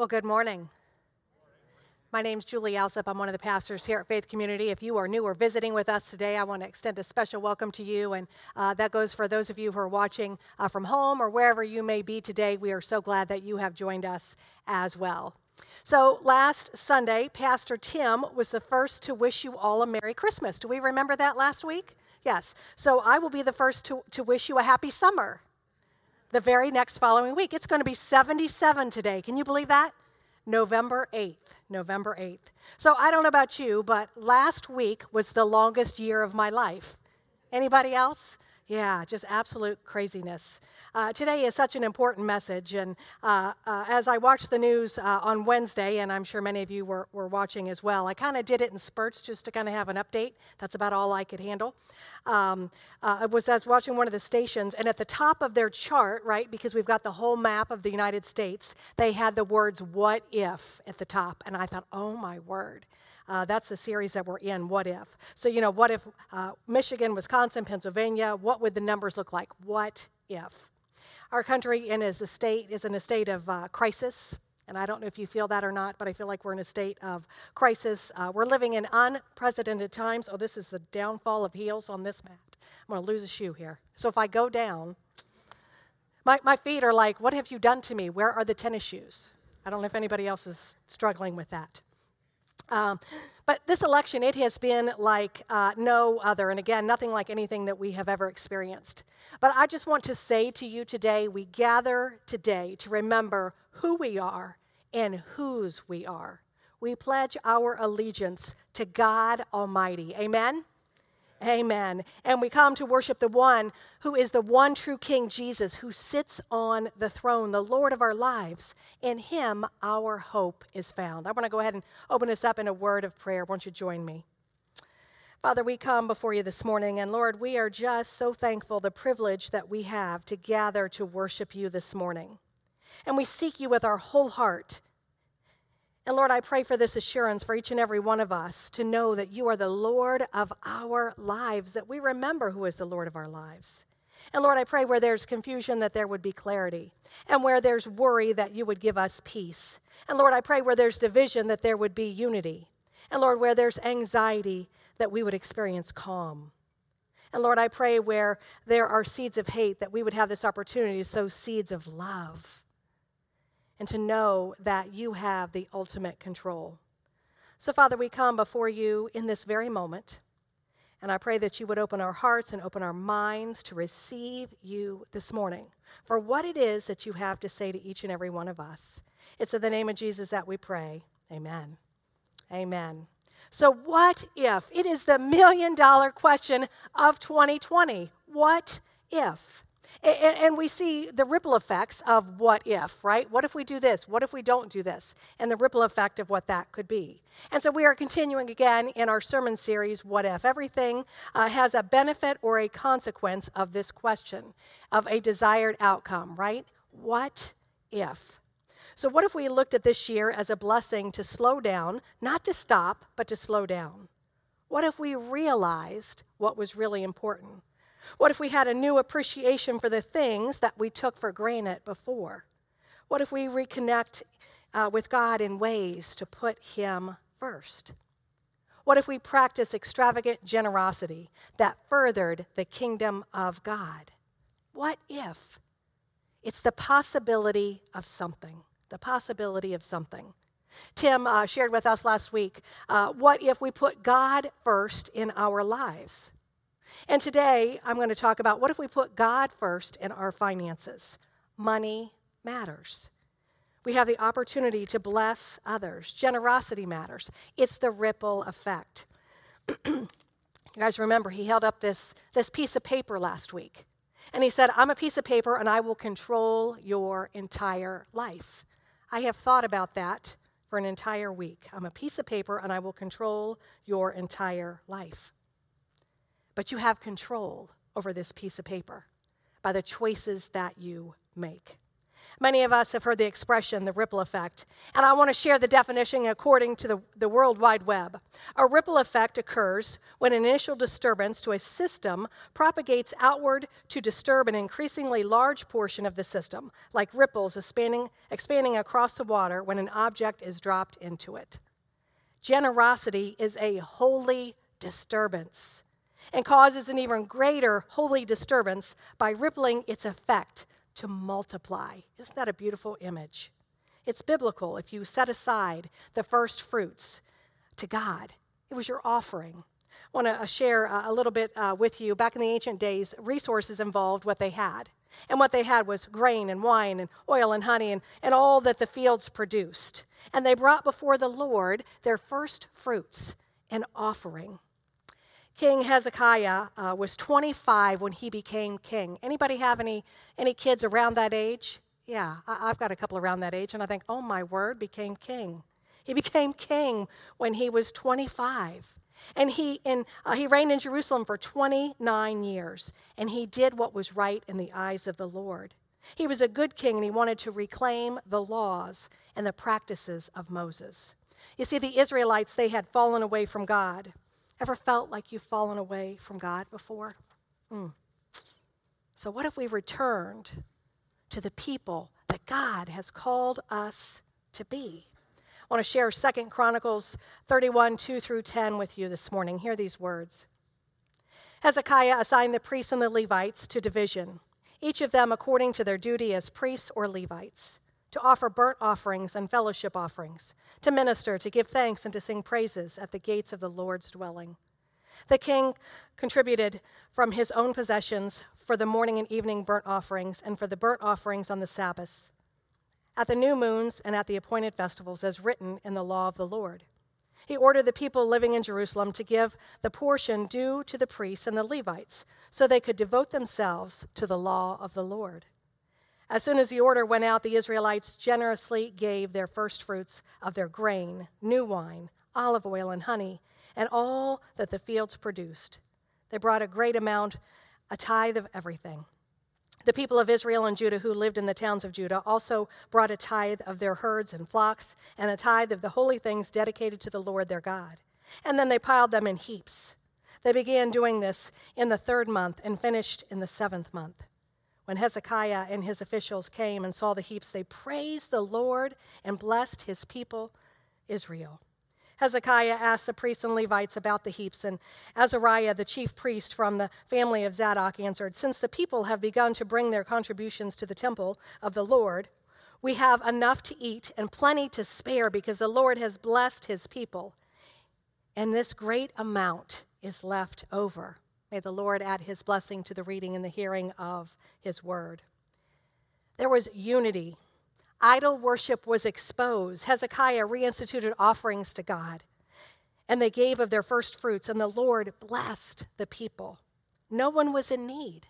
Well, good morning. My name's Julie Alsop. I'm one of the pastors here at Faith Community. If you are new or visiting with us today, I want to extend a special welcome to you. And uh, that goes for those of you who are watching uh, from home or wherever you may be today. We are so glad that you have joined us as well. So, last Sunday, Pastor Tim was the first to wish you all a Merry Christmas. Do we remember that last week? Yes. So, I will be the first to, to wish you a happy summer the very next following week. It's going to be 77 today. Can you believe that? November 8th. November 8th. So I don't know about you, but last week was the longest year of my life. Anybody else? Yeah, just absolute craziness. Uh, today is such an important message. And uh, uh, as I watched the news uh, on Wednesday, and I'm sure many of you were, were watching as well, I kind of did it in spurts just to kind of have an update. That's about all I could handle. Um, uh, I was, I was watching one of the stations, and at the top of their chart, right, because we've got the whole map of the United States, they had the words, What if, at the top. And I thought, Oh my word. Uh, that's the series that we're in, What If. So, you know, what if uh, Michigan, Wisconsin, Pennsylvania, what would the numbers look like? What if? Our country and in a state is in a state of uh, crisis. And I don't know if you feel that or not, but I feel like we're in a state of crisis. Uh, we're living in unprecedented times. Oh, this is the downfall of heels on this mat. I'm going to lose a shoe here. So if I go down, my, my feet are like, What have you done to me? Where are the tennis shoes? I don't know if anybody else is struggling with that. Um, but this election, it has been like uh, no other. And again, nothing like anything that we have ever experienced. But I just want to say to you today we gather today to remember who we are and whose we are. We pledge our allegiance to God Almighty. Amen? Amen. And we come to worship the one who is the one true King, Jesus, who sits on the throne, the Lord of our lives. In him, our hope is found. I want to go ahead and open this up in a word of prayer. Won't you join me? Father, we come before you this morning, and Lord, we are just so thankful the privilege that we have to gather to worship you this morning. And we seek you with our whole heart and Lord, I pray for this assurance for each and every one of us to know that you are the Lord of our lives, that we remember who is the Lord of our lives. And Lord, I pray where there's confusion that there would be clarity, and where there's worry that you would give us peace. And Lord, I pray where there's division that there would be unity. And Lord, where there's anxiety that we would experience calm. And Lord, I pray where there are seeds of hate that we would have this opportunity to sow seeds of love and to know that you have the ultimate control. So, Father, we come before you in this very moment, and I pray that you would open our hearts and open our minds to receive you this morning for what it is that you have to say to each and every one of us. It's in the name of Jesus that we pray. Amen. Amen. So, what if? It is the million dollar question of 2020. What if? And, and, we see the ripple effects of what if, right? What if we do this? What if we don't do this? And the ripple effect of what that could be. And so we are continuing again in our sermon series, What If? Everything uh, has a benefit or a consequence of this question, of a desired outcome, right? What if? So, what if we looked at this year as a blessing to slow down, not to stop, but to slow down? What if we realized what was really important? What if we had a new appreciation for the things that we took for granted before? What if we reconnect uh, with God in ways to put Him first? What if we practice extravagant generosity that furthered the kingdom of God? What if? It's the possibility of something, the possibility of something. Tim uh, shared with us last week uh, what if we put God first in our lives? And today, I'm going to talk about what if we put God first in our finances? Money matters. We have the opportunity to bless others. Generosity matters. It's the ripple effect. you guys remember, he held up this, this piece of paper last week. And he said, I'm a piece of paper and I will control your entire life. I have thought about that for an entire week. I'm a piece of paper and I will control your entire life. But you have control over this piece of paper by the choices that you make. Many of us have heard the expression, the ripple effect, and I want to share the definition according to the, the World Wide Web. A ripple effect occurs when an initial disturbance to a system propagates outward to disturb an increasingly large portion of the system, like ripples expanding, expanding across the water when an object is dropped into it. Generosity is a holy disturbance and causes an even greater holy disturbance by rippling its effect to multiply. Isn't that a beautiful image? It's biblical if you set aside the first fruits to God. It was your offering. I want to uh, share a little bit uh, with you. Back in the ancient days, resources involved what they had. And what they had was grain and wine and oil and honey and, and all that the fields produced. And they brought before the Lord their first fruits, an offering. King Hezekiah uh, was 25 when he became king. Anybody have any, any kids around that age? Yeah, I, have got a couple around that age, and I think, oh my word, became king. He became king when he was 25. And he, in, uh, he reigned in Jerusalem for 29 years, and he did what was right in the eyes of the Lord. He was a good king, and he wanted to reclaim the laws and the practices of Moses. You see, the Israelites, they had fallen away from God. Ever felt like you've fallen away from God before? Mm. So, what if we returned to the people that God has called us to be? I want to share Second Chronicles 31, 2 through 10 with you this morning. Hear these words. Hezekiah assigned the priests and the Levites to division, each of them according to their duty as priests or Levites to offer burnt offerings and fellowship offerings, to minister, to give thanks, and to sing praises at the gates of the Lord's dwelling. The king contributed from his own possessions for the morning and evening burnt offerings and for the burnt offerings on the Sabbaths, at the new moons and at the appointed festivals, as written in the law of the Lord. He ordered the people living in Jerusalem to give the portion due to the priests and the Levites so they could devote themselves to the law of the Lord. As soon as the order went out, the Israelites generously gave their first fruits of their grain, new wine, olive oil, and honey, and all that the fields produced. They brought a great amount, a tithe of everything. The people of Israel and Judah who lived in the towns of Judah also brought a tithe of their herds and flocks, and a tithe of the holy things dedicated to the Lord their God. And then they piled them in heaps. They began doing this in the third month and finished in the seventh month. When Hezekiah and his officials came and saw the heaps, they praised the Lord and blessed his people, Israel. Hezekiah asked the priests and Levites about the heaps, and Azariah, the chief priest from the family of Zadok, answered Since the people have begun to bring their contributions to the temple of the Lord, we have enough to eat and plenty to spare because the Lord has blessed his people, and this great amount is left over. May the Lord add his blessing to the reading and the hearing of his word. There was unity. Idol worship was exposed. Hezekiah reinstituted offerings to God, and they gave of their first fruits, and the Lord blessed the people. No one was in need.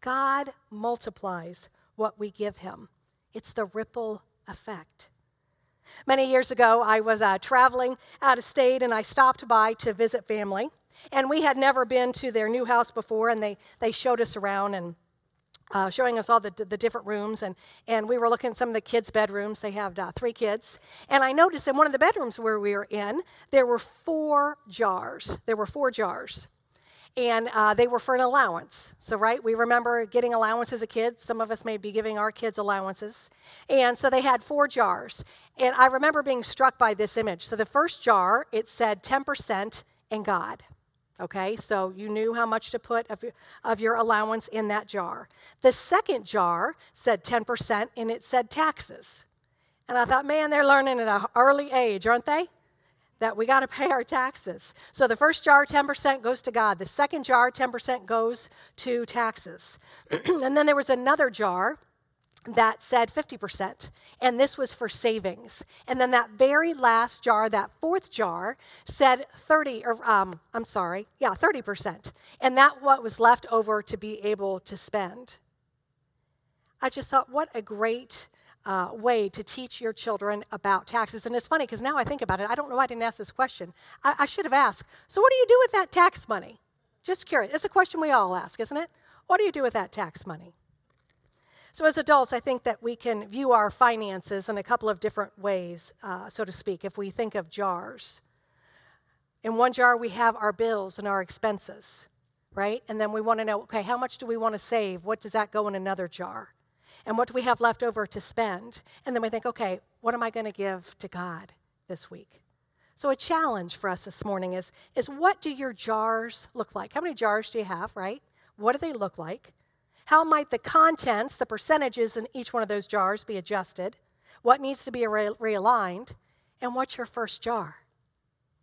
God multiplies what we give him, it's the ripple effect. Many years ago, I was uh, traveling out of state and I stopped by to visit family. And we had never been to their new house before, and they, they showed us around and uh, showing us all the, the different rooms. And, and we were looking at some of the kids' bedrooms. They have uh, three kids. And I noticed in one of the bedrooms where we were in, there were four jars. There were four jars. And uh, they were for an allowance. So, right, we remember getting allowances as a kid. Some of us may be giving our kids allowances. And so they had four jars. And I remember being struck by this image. So, the first jar, it said 10% in God. Okay, so you knew how much to put of your, of your allowance in that jar. The second jar said 10% and it said taxes. And I thought, man, they're learning at an early age, aren't they? That we got to pay our taxes. So the first jar, 10% goes to God. The second jar, 10% goes to taxes. and then there was another jar that said 50%, and this was for savings. And then that very last jar, that fourth jar, said 30, or um, I'm sorry, yeah, 30%. And that what was left over to be able to spend. I just thought, what a great uh, way to teach your children about taxes. And it's funny because now I think about it, I don't know why I didn't ask this question. I, I should have asked, so what do you do with that tax money? Just curious. It's a question we all ask, isn't it? What do you do with that tax money? So, as adults, I think that we can view our finances in a couple of different ways, uh, so to speak, if we think of jars. In one jar, we have our bills and our expenses, right? And then we want to know okay, how much do we want to save? What does that go in another jar? And what do we have left over to spend? And then we think, okay, what am I going to give to God this week? So, a challenge for us this morning is, is what do your jars look like? How many jars do you have, right? What do they look like? How might the contents, the percentages in each one of those jars be adjusted? What needs to be re- realigned? And what's your first jar?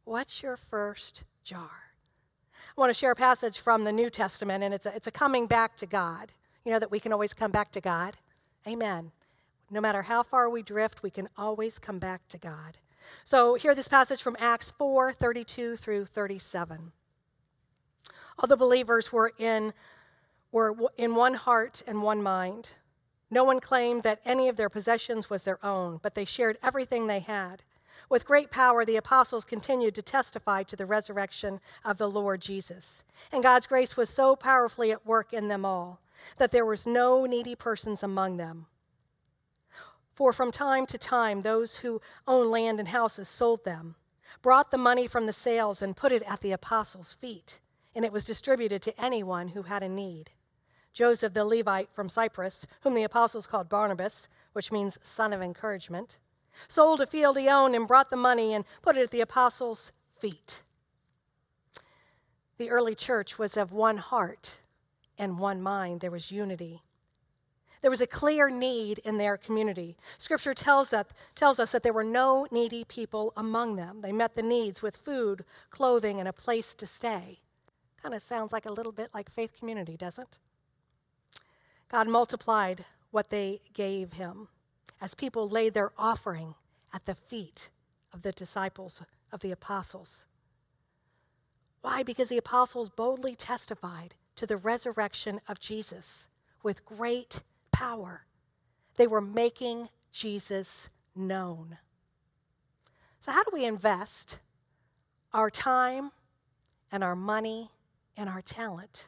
What's your first jar? I want to share a passage from the New Testament, and it's a, it's a coming back to God. You know that we can always come back to God. Amen. No matter how far we drift, we can always come back to God. So, hear this passage from Acts 4 32 through 37. All the believers were in were in one heart and one mind. No one claimed that any of their possessions was their own, but they shared everything they had. With great power, the apostles continued to testify to the resurrection of the Lord Jesus. And God's grace was so powerfully at work in them all that there was no needy persons among them. For from time to time, those who owned land and houses sold them, brought the money from the sales, and put it at the apostles' feet, and it was distributed to anyone who had a need. Joseph the Levite from Cyprus, whom the apostles called Barnabas, which means son of encouragement, sold a field he owned and brought the money and put it at the apostles' feet. The early church was of one heart and one mind. There was unity. There was a clear need in their community. Scripture tells us, tells us that there were no needy people among them. They met the needs with food, clothing, and a place to stay. Kind of sounds like a little bit like faith community, doesn't it? God multiplied what they gave him as people laid their offering at the feet of the disciples of the apostles. Why? Because the apostles boldly testified to the resurrection of Jesus with great power. They were making Jesus known. So, how do we invest our time and our money and our talent?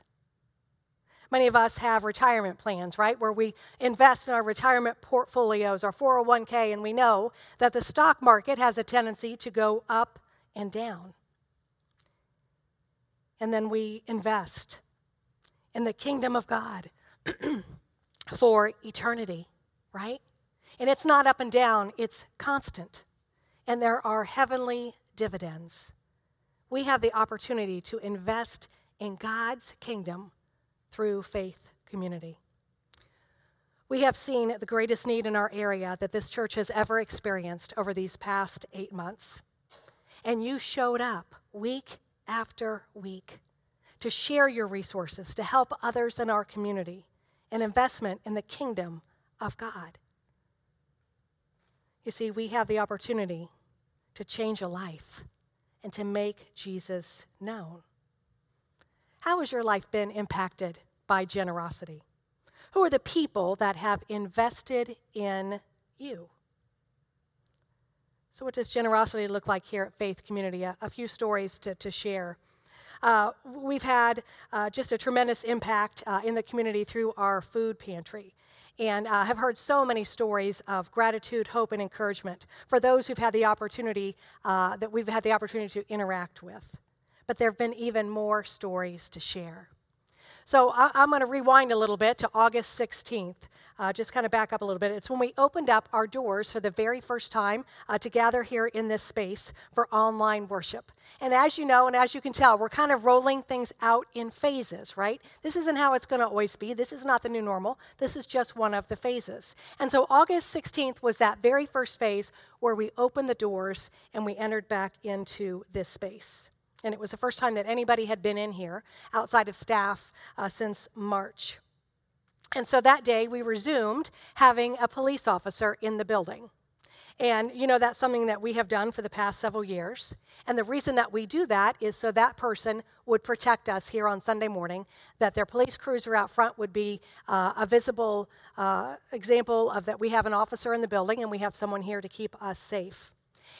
Many of us have retirement plans, right, where we invest in our retirement portfolios, our 401k, and we know that the stock market has a tendency to go up and down. And then we invest in the kingdom of God for eternity, right? And it's not up and down, it's constant. And there are heavenly dividends. We have the opportunity to invest in God's kingdom through faith community. We have seen the greatest need in our area that this church has ever experienced over these past eight months. And you showed up week after week to share your resources to help others in our community, an investment in the kingdom of God. You see, we have the opportunity to change a life and to make Jesus known. How has your life been impacted by generosity? Who are the people that have invested in you? So, what does generosity look like here at Faith Community? A, a few stories to, to share. Uh, we've had uh, just a tremendous impact uh, in the community through our food pantry. And uh, have heard so many stories of gratitude, hope, and encouragement for those who've had the opportunity uh, that we've had the opportunity to interact with but there have been even more stories to share. So I, am going to rewind a little bit to August 16th. Uh, just kind of back up a little bit. It's when we opened up our doors for the very first time uh, to gather here in this space for online worship. And as you know, and as you can tell, we're kind of rolling things out in phases, right? This isn't how it's going to always be. This is not the new normal. This is just one of the phases. And so August 16th was that very first phase where we opened the doors and we entered back into this space. And it was the first time that anybody had been in here outside of staff uh, since March. And so that day we resumed having a police officer in the building. And you know, that's something that we have done for the past several years. And the reason that we do that is so that person would protect us here on Sunday morning, that their police cruiser out front would be uh, a visible uh, example of that we have an officer in the building and we have someone here to keep us safe.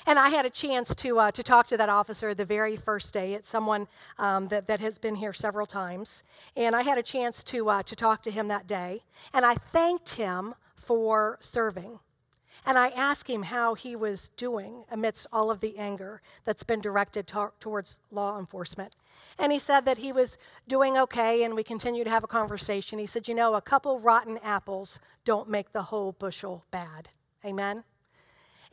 And I had a chance to, uh, to talk to that officer the very first day. It's someone um, that, that has been here several times. And I had a chance to, uh, to talk to him that day. And I thanked him for serving. And I asked him how he was doing amidst all of the anger that's been directed to- towards law enforcement. And he said that he was doing okay, and we continued to have a conversation. He said, You know, a couple rotten apples don't make the whole bushel bad. Amen?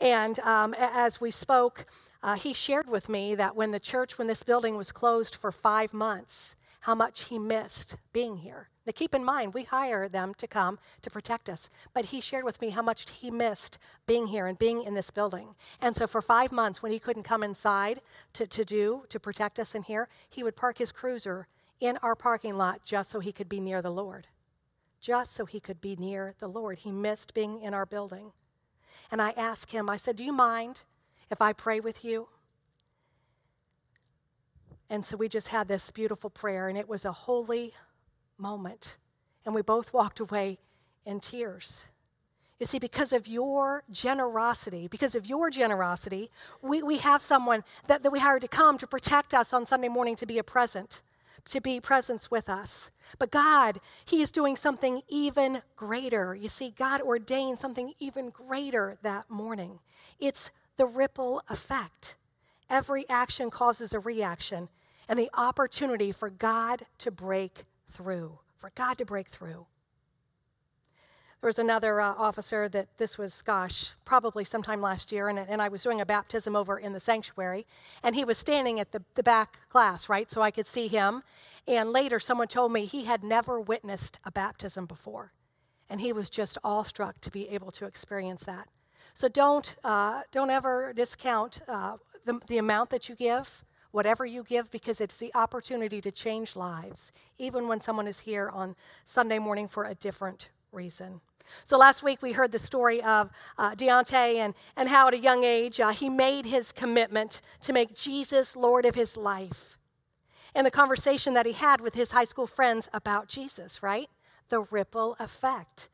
And um, as we spoke, uh, he shared with me that when the church, when this building was closed for five months, how much he missed being here. Now, keep in mind, we hire them to come to protect us, but he shared with me how much he missed being here and being in this building. And so, for five months, when he couldn't come inside to, to do, to protect us in here, he would park his cruiser in our parking lot just so he could be near the Lord. Just so he could be near the Lord. He missed being in our building. And I asked him, I said, Do you mind if I pray with you? And so we just had this beautiful prayer, and it was a holy moment. And we both walked away in tears. You see, because of your generosity, because of your generosity, we, we have someone that, that we hired to come to protect us on Sunday morning to be a present, to be presence with us. But God, He is doing something even greater. You see, God ordained something even greater that morning. It's the ripple effect. Every action causes a reaction and the opportunity for God to break through, for God to break through. There was another uh, officer that this was, gosh, probably sometime last year, and, and I was doing a baptism over in the sanctuary, and he was standing at the, the back class, right, so I could see him. And later, someone told me he had never witnessed a baptism before, and he was just awestruck to be able to experience that. So don't, uh, don't ever discount uh, the, the amount that you give whatever you give, because it's the opportunity to change lives, even when someone is here on Sunday morning for a different reason. So last week we heard the story of uh, Deontay and, and how at a young age uh, he made his commitment to make Jesus Lord of his life. And the conversation that he had with his high school friends about Jesus, right? The ripple effect.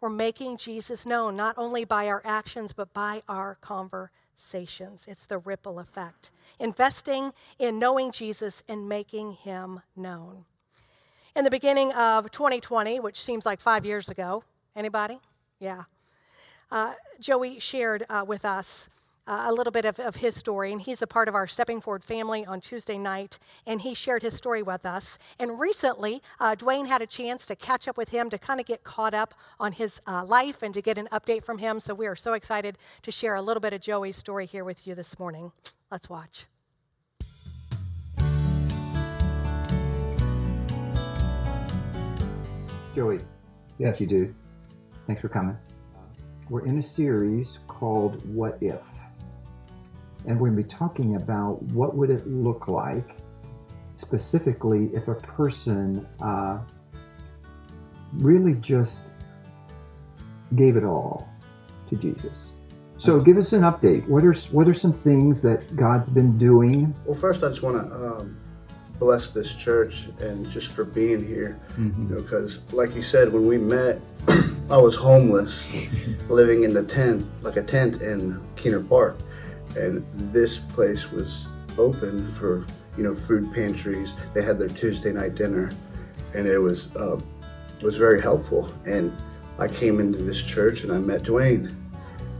We're making Jesus known not only by our actions, but by our conversations. It's the ripple effect. Investing in knowing Jesus and making him known. In the beginning of 2020, which seems like five years ago, anybody? Yeah. Uh, Joey shared uh, with us uh, a little bit of, of his story, and he's a part of our Stepping Forward family on Tuesday night, and he shared his story with us. And recently, uh, Dwayne had a chance to catch up with him to kind of get caught up on his uh, life and to get an update from him. So we are so excited to share a little bit of Joey's story here with you this morning. Let's watch. Joey. Yes. You do. Thanks for coming. We're in a series called What If? And we're going to be talking about what would it look like, specifically if a person uh, really just gave it all to Jesus. So give us an update. What are what are some things that God's been doing? Well, first I just want to um, bless this church and just for being here, Mhm. you know, because like you said, when we met, I was homeless, living in the tent, like a tent in Keener Park, and this place was open for you know food pantries. They had their Tuesday night dinner, and it was uh, was very helpful. And I came into this church and I met Dwayne,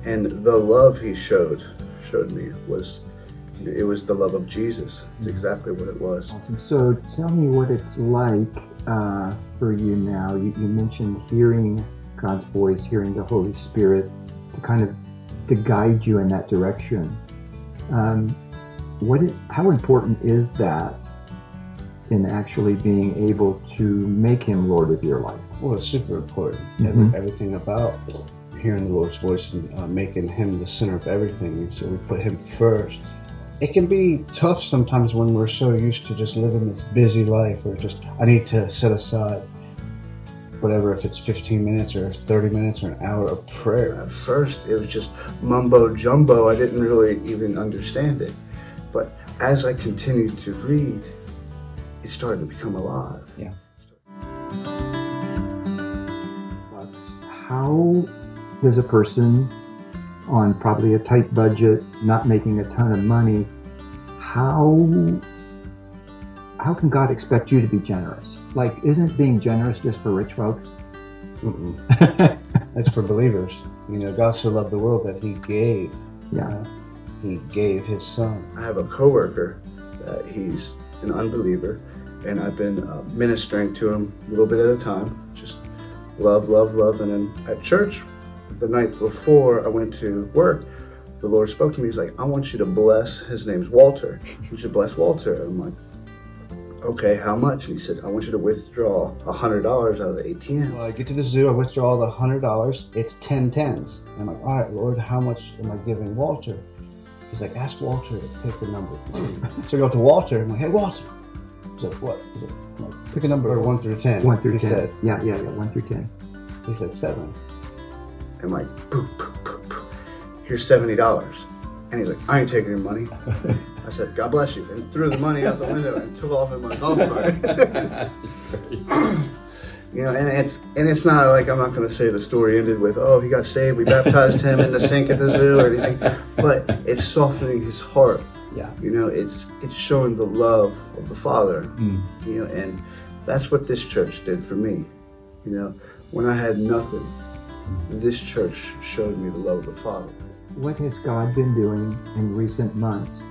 and the love he showed showed me was it was the love of Jesus. It's exactly what it was. Awesome. So tell me what it's like uh, for you now. You, you mentioned hearing God's voice, hearing the Holy Spirit to kind of to guide you in that direction. Um, what is how important is that in actually being able to make Him Lord of your life? Well, it's super important. Mhm. Everything about hearing the Lord's voice and uh, making Him the center of everything. So we put Him first. It can be tough sometimes when we're so used to just living this busy life, or just I need to set aside whatever if it's 15 minutes or 30 minutes or an hour of prayer. At first, it was just mumbo jumbo. I didn't really even understand it. But as I continued to read, it started to become alive. Yeah. But how does a person on probably a tight budget, not making a ton of money, how how can God expect you to be generous? Like, isn't being generous just for rich folks? It's for believers. You know, God so loved the world that He gave. Yeah. uh, he gave His Son. I have a coworker that he's an unbeliever, and I've been uh, ministering to him a little bit at a time. Just love, love, love. And then at church, the night before I went to work, the Lord spoke to me. He's like, I want you to bless, his name's Walter. You should bless Walter. And I'm like, okay, how much? And he said, I want you to withdraw $100 out of the ATM. Well, I get to the zoo, I withdraw the hundred dollars. It's ten tens. And I'm like, all right, Lord, how much am I giving Walter? He's like, ask Walter to pick a number. so I go to Walter. I'm like, hey, Walter. He's like, what? He's like, like, pick a number one through ten. One through he ten. Said, yeah, yeah, yeah. One through ten. he said seven. And like, boop, boop, boop, boop. Here's $70. And he's like, I ain't taking your money. I said, God bless you. And threw the money out the window and took off in my golf cart. you know, and it's and it's not like I'm not going to say the story ended with, oh, he got saved, we baptized him in the sink at the zoo or anything, but it's softening his heart. Yeah. You know, it's it's showing the love of the Father. Mm. You know, and that's what this church did for me. You know, when I had nothing, this church showed me the love of the Father. What has God been doing in recent months?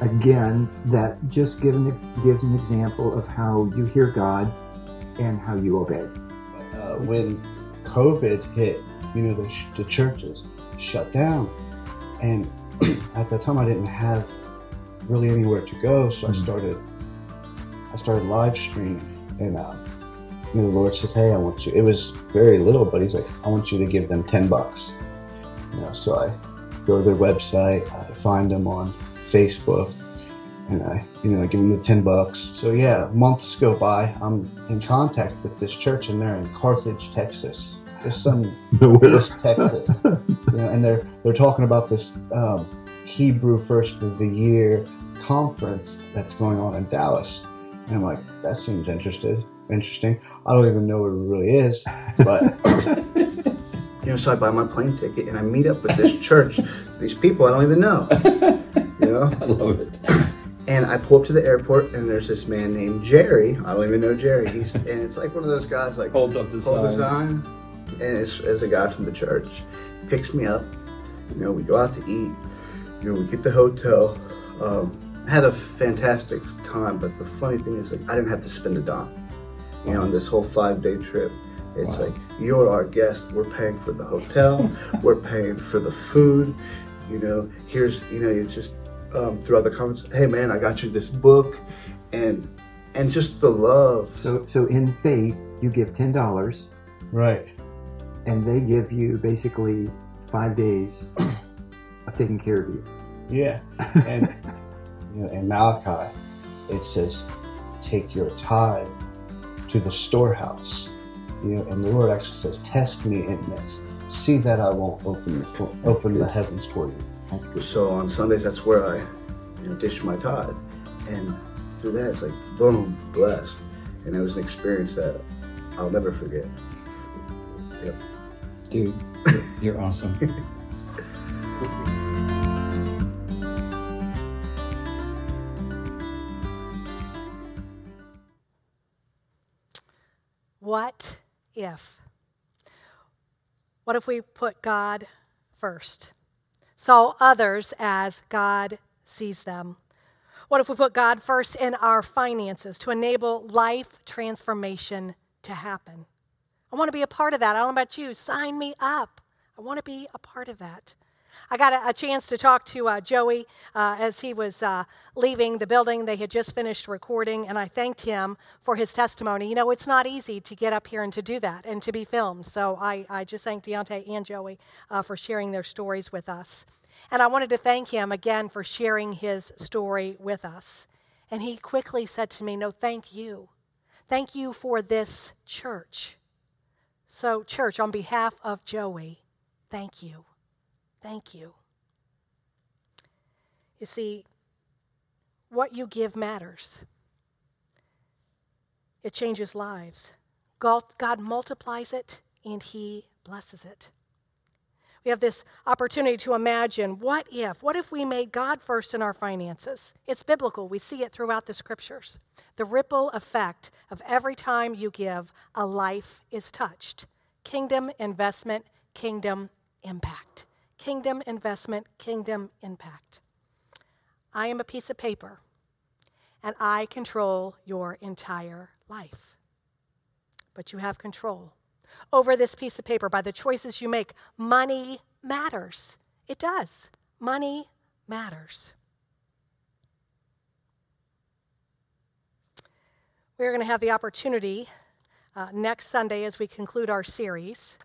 Again, that just give an ex- gives an example of how you hear God and how you obey. uh, when COVID hit, you know, the, sh- the churches shut down. And at that time, I didn't have really anywhere to go, so I started, I started live streaming. And, uh, you know, the Lord says, hey, I want you, it was very little, but He's like, I want you to give them 10 bucks. You know, so I go to their website, I find them on Facebook, and I, you know, I give them the 10 bucks. So yeah, months go by. I'm in contact with this church and they're in Carthage, Texas. There's some East Texas. You know, and they're, they're talking about this, um, Hebrew first of the year conference that's going on in Dallas. And I'm like, that seems interested, interesting. I don't even know what it really is, but You know, so I buy my plane ticket and I meet up with this church, these people I don't even know. You know? I love it. And I pull up to the airport, and there's this man named Jerry. I don't even know Jerry. He's and it's like one of those guys like Holds up the hold the sign. sign, and it's as a guy from the church picks me up. You know, we go out to eat. You know, we get the hotel. Um, had a fantastic time, but the funny thing is, like, I didn't have to spend a dime. You know, on this whole five day trip. It's Wow. like you're our guest. We're paying for the hotel. we're paying for the food. You know, here's you know, it's just um, throughout the conference. Hey man, I got you this book, and and just the love. So, so in faith, you give ten dollars, right. and they give you basically five days of taking care of you. Yeah, and you know, in Malachi, it says, "Take your tithe to the storehouse." You know, and the Lord actually says, "Test me in this. See that I won't open the, open the heavens for you." That's good. So on Sundays, that's where I, you know, dish my tithe, and through that, it's like boom, blessed, and it was an experience that I'll never forget. Yep. Dude, you're awesome. What if? What if we put God first? Saw others as God sees them. What if we put God first in our finances to enable life transformation to happen? I want to be a part of that. I don't know about you. Sign me up. I want to be a part of that. I got a, a chance to talk to uh, Joey uh, as he was uh, leaving the building. They had just finished recording, and I thanked him for his testimony. You know, it's not easy to get up here and to do that and to be filmed. So I, I just thank Deontay and Joey uh, for sharing their stories with us. And I wanted to thank him again for sharing his story with us. And he quickly said to me, No, thank you. Thank you for this church. So, church, on behalf of Joey, thank you. Thank you. You see, what you give matters. It changes lives. God, God multiplies it and He blesses it. We have this opportunity to imagine what if? What if we made God first in our finances? It's biblical. We see it throughout the scriptures. The ripple effect of every time you give, a life is touched. Kingdom investment, kingdom impact. Kingdom investment, kingdom impact. I am a piece of paper, and I control your entire life. But you have control over this piece of paper by the choices you make. Money matters. It does. Money matters. We're going to have the opportunity uh, next Sunday as we conclude our series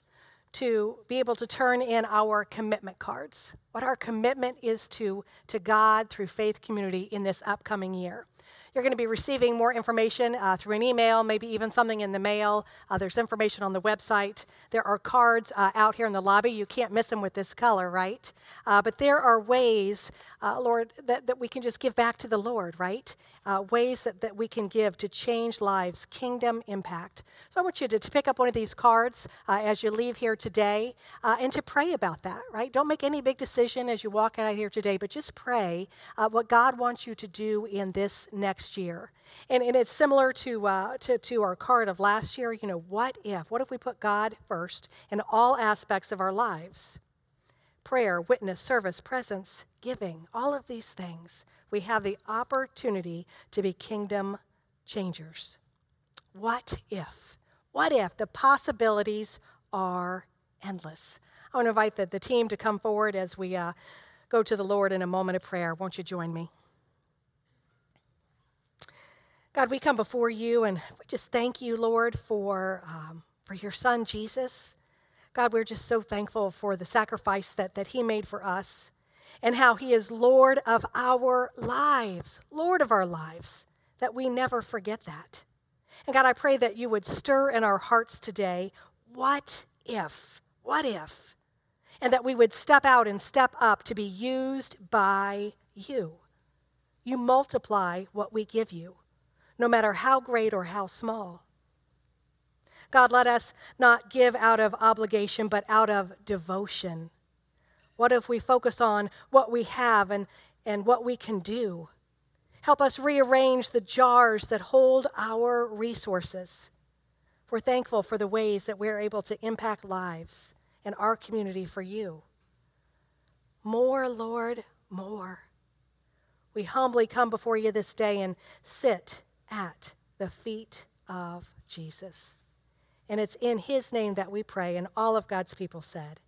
to be able to turn in our commitment cards, what our commitment is to, to God through faith community in this upcoming year. You're going to be receiving more information uh, through an email, maybe even something in the mail. Uh, there's information on the website. There are cards uh, out here in the lobby. You can't miss them with this color, right? Uh, but there are ways, uh, Lord, that, that we can just give back to the Lord, right? Uh, ways that, that we can give to change lives, kingdom impact. So I want you to, to pick up one of these cards as you leave here today and to pray about that, right? Don't make any big decision as you walk out here today, but just pray what God wants you to do in this next next year. And, and it's similar to, uh, to, to our card of last year. You know, what if? What if we put God first in all aspects of our lives? Prayer, witness, service, presence, giving, all of these things. We have the opportunity to be kingdom changers. What if? What if the possibilities are endless? I want to invite the, the team to come forward as we uh, go to the Lord in a moment of prayer. Won't you join me? God, we come before you and we just thank you, Lord, for, um, for your son, Jesus. God, we're just so thankful for the sacrifice that, that he made for us and how he is Lord of our lives, Lord of our lives, that we never forget that. And God, I pray that you would stir in our hearts today what if? What if? And that we would step out and step up to be used by you. You multiply what we give you no matter how great or how small. God, let us not give out of obligation, but out of devotion. What if we focus on what we have and, and what we can do? Help us rearrange the jars that hold our resources. We're thankful for the ways that we're able to impact lives in our community for you. More, Lord, more. We humbly come before you this day and sit at the feet of Jesus. And it's in his name that we pray, and all of God's people said,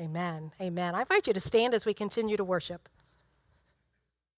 Amen. Amen. I invite you to stand as we continue to worship.